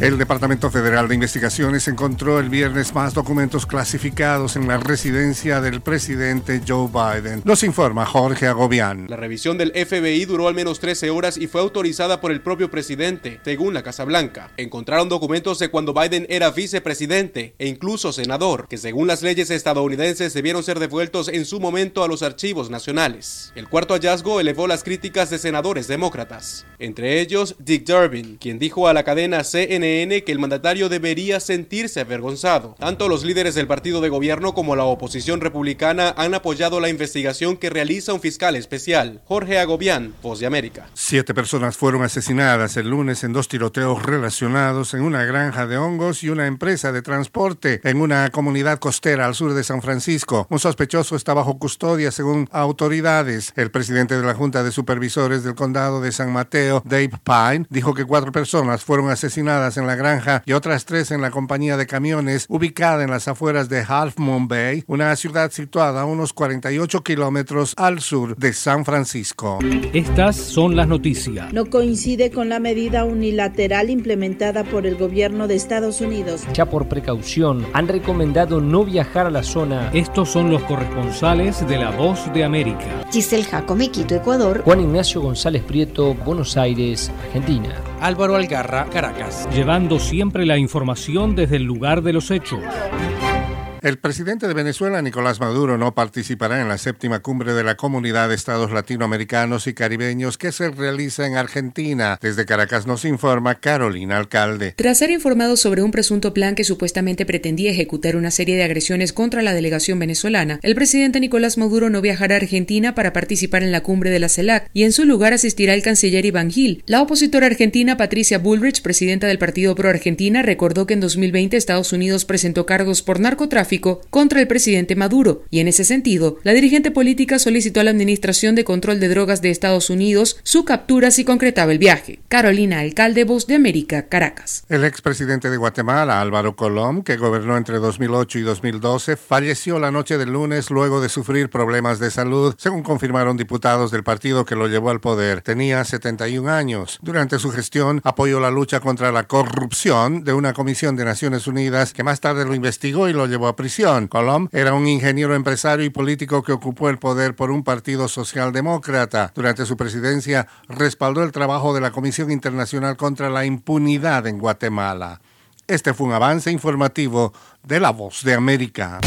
El Departamento Federal de Investigaciones encontró el viernes más documentos clasificados en la residencia del presidente Joe Biden. Nos informa Jorge Agobián. La revisión del FBI duró al menos 13 horas y fue autorizada por el propio presidente, según la Casa Blanca. Encontraron documentos de cuando Biden era vicepresidente e incluso senador, que según las leyes estadounidenses debieron ser devueltos en su momento a los archivos nacionales. El cuarto hallazgo elevó las críticas de senadores demócratas, entre ellos Dick Durbin, quien dijo a la cadena CNN que el mandatario debería sentirse avergonzado. Tanto los líderes del partido de gobierno como la oposición republicana han apoyado la investigación que realiza un fiscal especial, Jorge Agobián, Voz de América. Siete personas fueron asesinadas el lunes en dos tiroteos relacionados en una granja de hongos y una empresa de transporte en una comunidad costera al sur de San Francisco. Un sospechoso está bajo custodia según autoridades. El presidente de la Junta de Supervisores del Condado de San Mateo, Dave Pine, dijo que cuatro personas fueron asesinadas en la granja y otras tres en la compañía de camiones ubicada en las afueras de Half Moon Bay, una ciudad situada a unos 48 kilómetros al sur de San Francisco. Estas son las noticias. No coincide con la medida unilateral implementada por el gobierno de Estados Unidos. Ya por precaución han recomendado no viajar a la zona. Estos son los corresponsales de La Voz de América. Giselle Jacome, Quito, Ecuador. Juan Ignacio González Prieto, Buenos Aires, Argentina. Álvaro Algarra, Caracas. Llevando siempre la información desde el lugar de los hechos. El presidente de Venezuela, Nicolás Maduro, no participará en la séptima cumbre de la Comunidad de Estados Latinoamericanos y Caribeños que se realiza en Argentina. Desde Caracas nos informa Carolina Alcalde. Tras ser informado sobre un presunto plan que supuestamente pretendía ejecutar una serie de agresiones contra la delegación venezolana, el presidente Nicolás Maduro no viajará a Argentina para participar en la cumbre de la CELAC y en su lugar asistirá el canciller Iván Gil. La opositora argentina Patricia Bullrich, presidenta del Partido Pro Argentina, recordó que en 2020 Estados Unidos presentó cargos por narcotráfico contra el presidente Maduro, y en ese sentido, la dirigente política solicitó a la Administración de Control de Drogas de Estados Unidos su captura si concretaba el viaje. Carolina Alcalde, Voz de América, Caracas. El expresidente de Guatemala, Álvaro Colom, que gobernó entre 2008 y 2012, falleció la noche del lunes luego de sufrir problemas de salud, según confirmaron diputados del partido que lo llevó al poder. Tenía 71 años. Durante su gestión apoyó la lucha contra la corrupción de una comisión de Naciones Unidas que más tarde lo investigó y lo llevó a prisión. Colom era un ingeniero empresario y político que ocupó el poder por un partido socialdemócrata. Durante su presidencia respaldó el trabajo de la Comisión Internacional contra la Impunidad en Guatemala. Este fue un avance informativo de La Voz de América.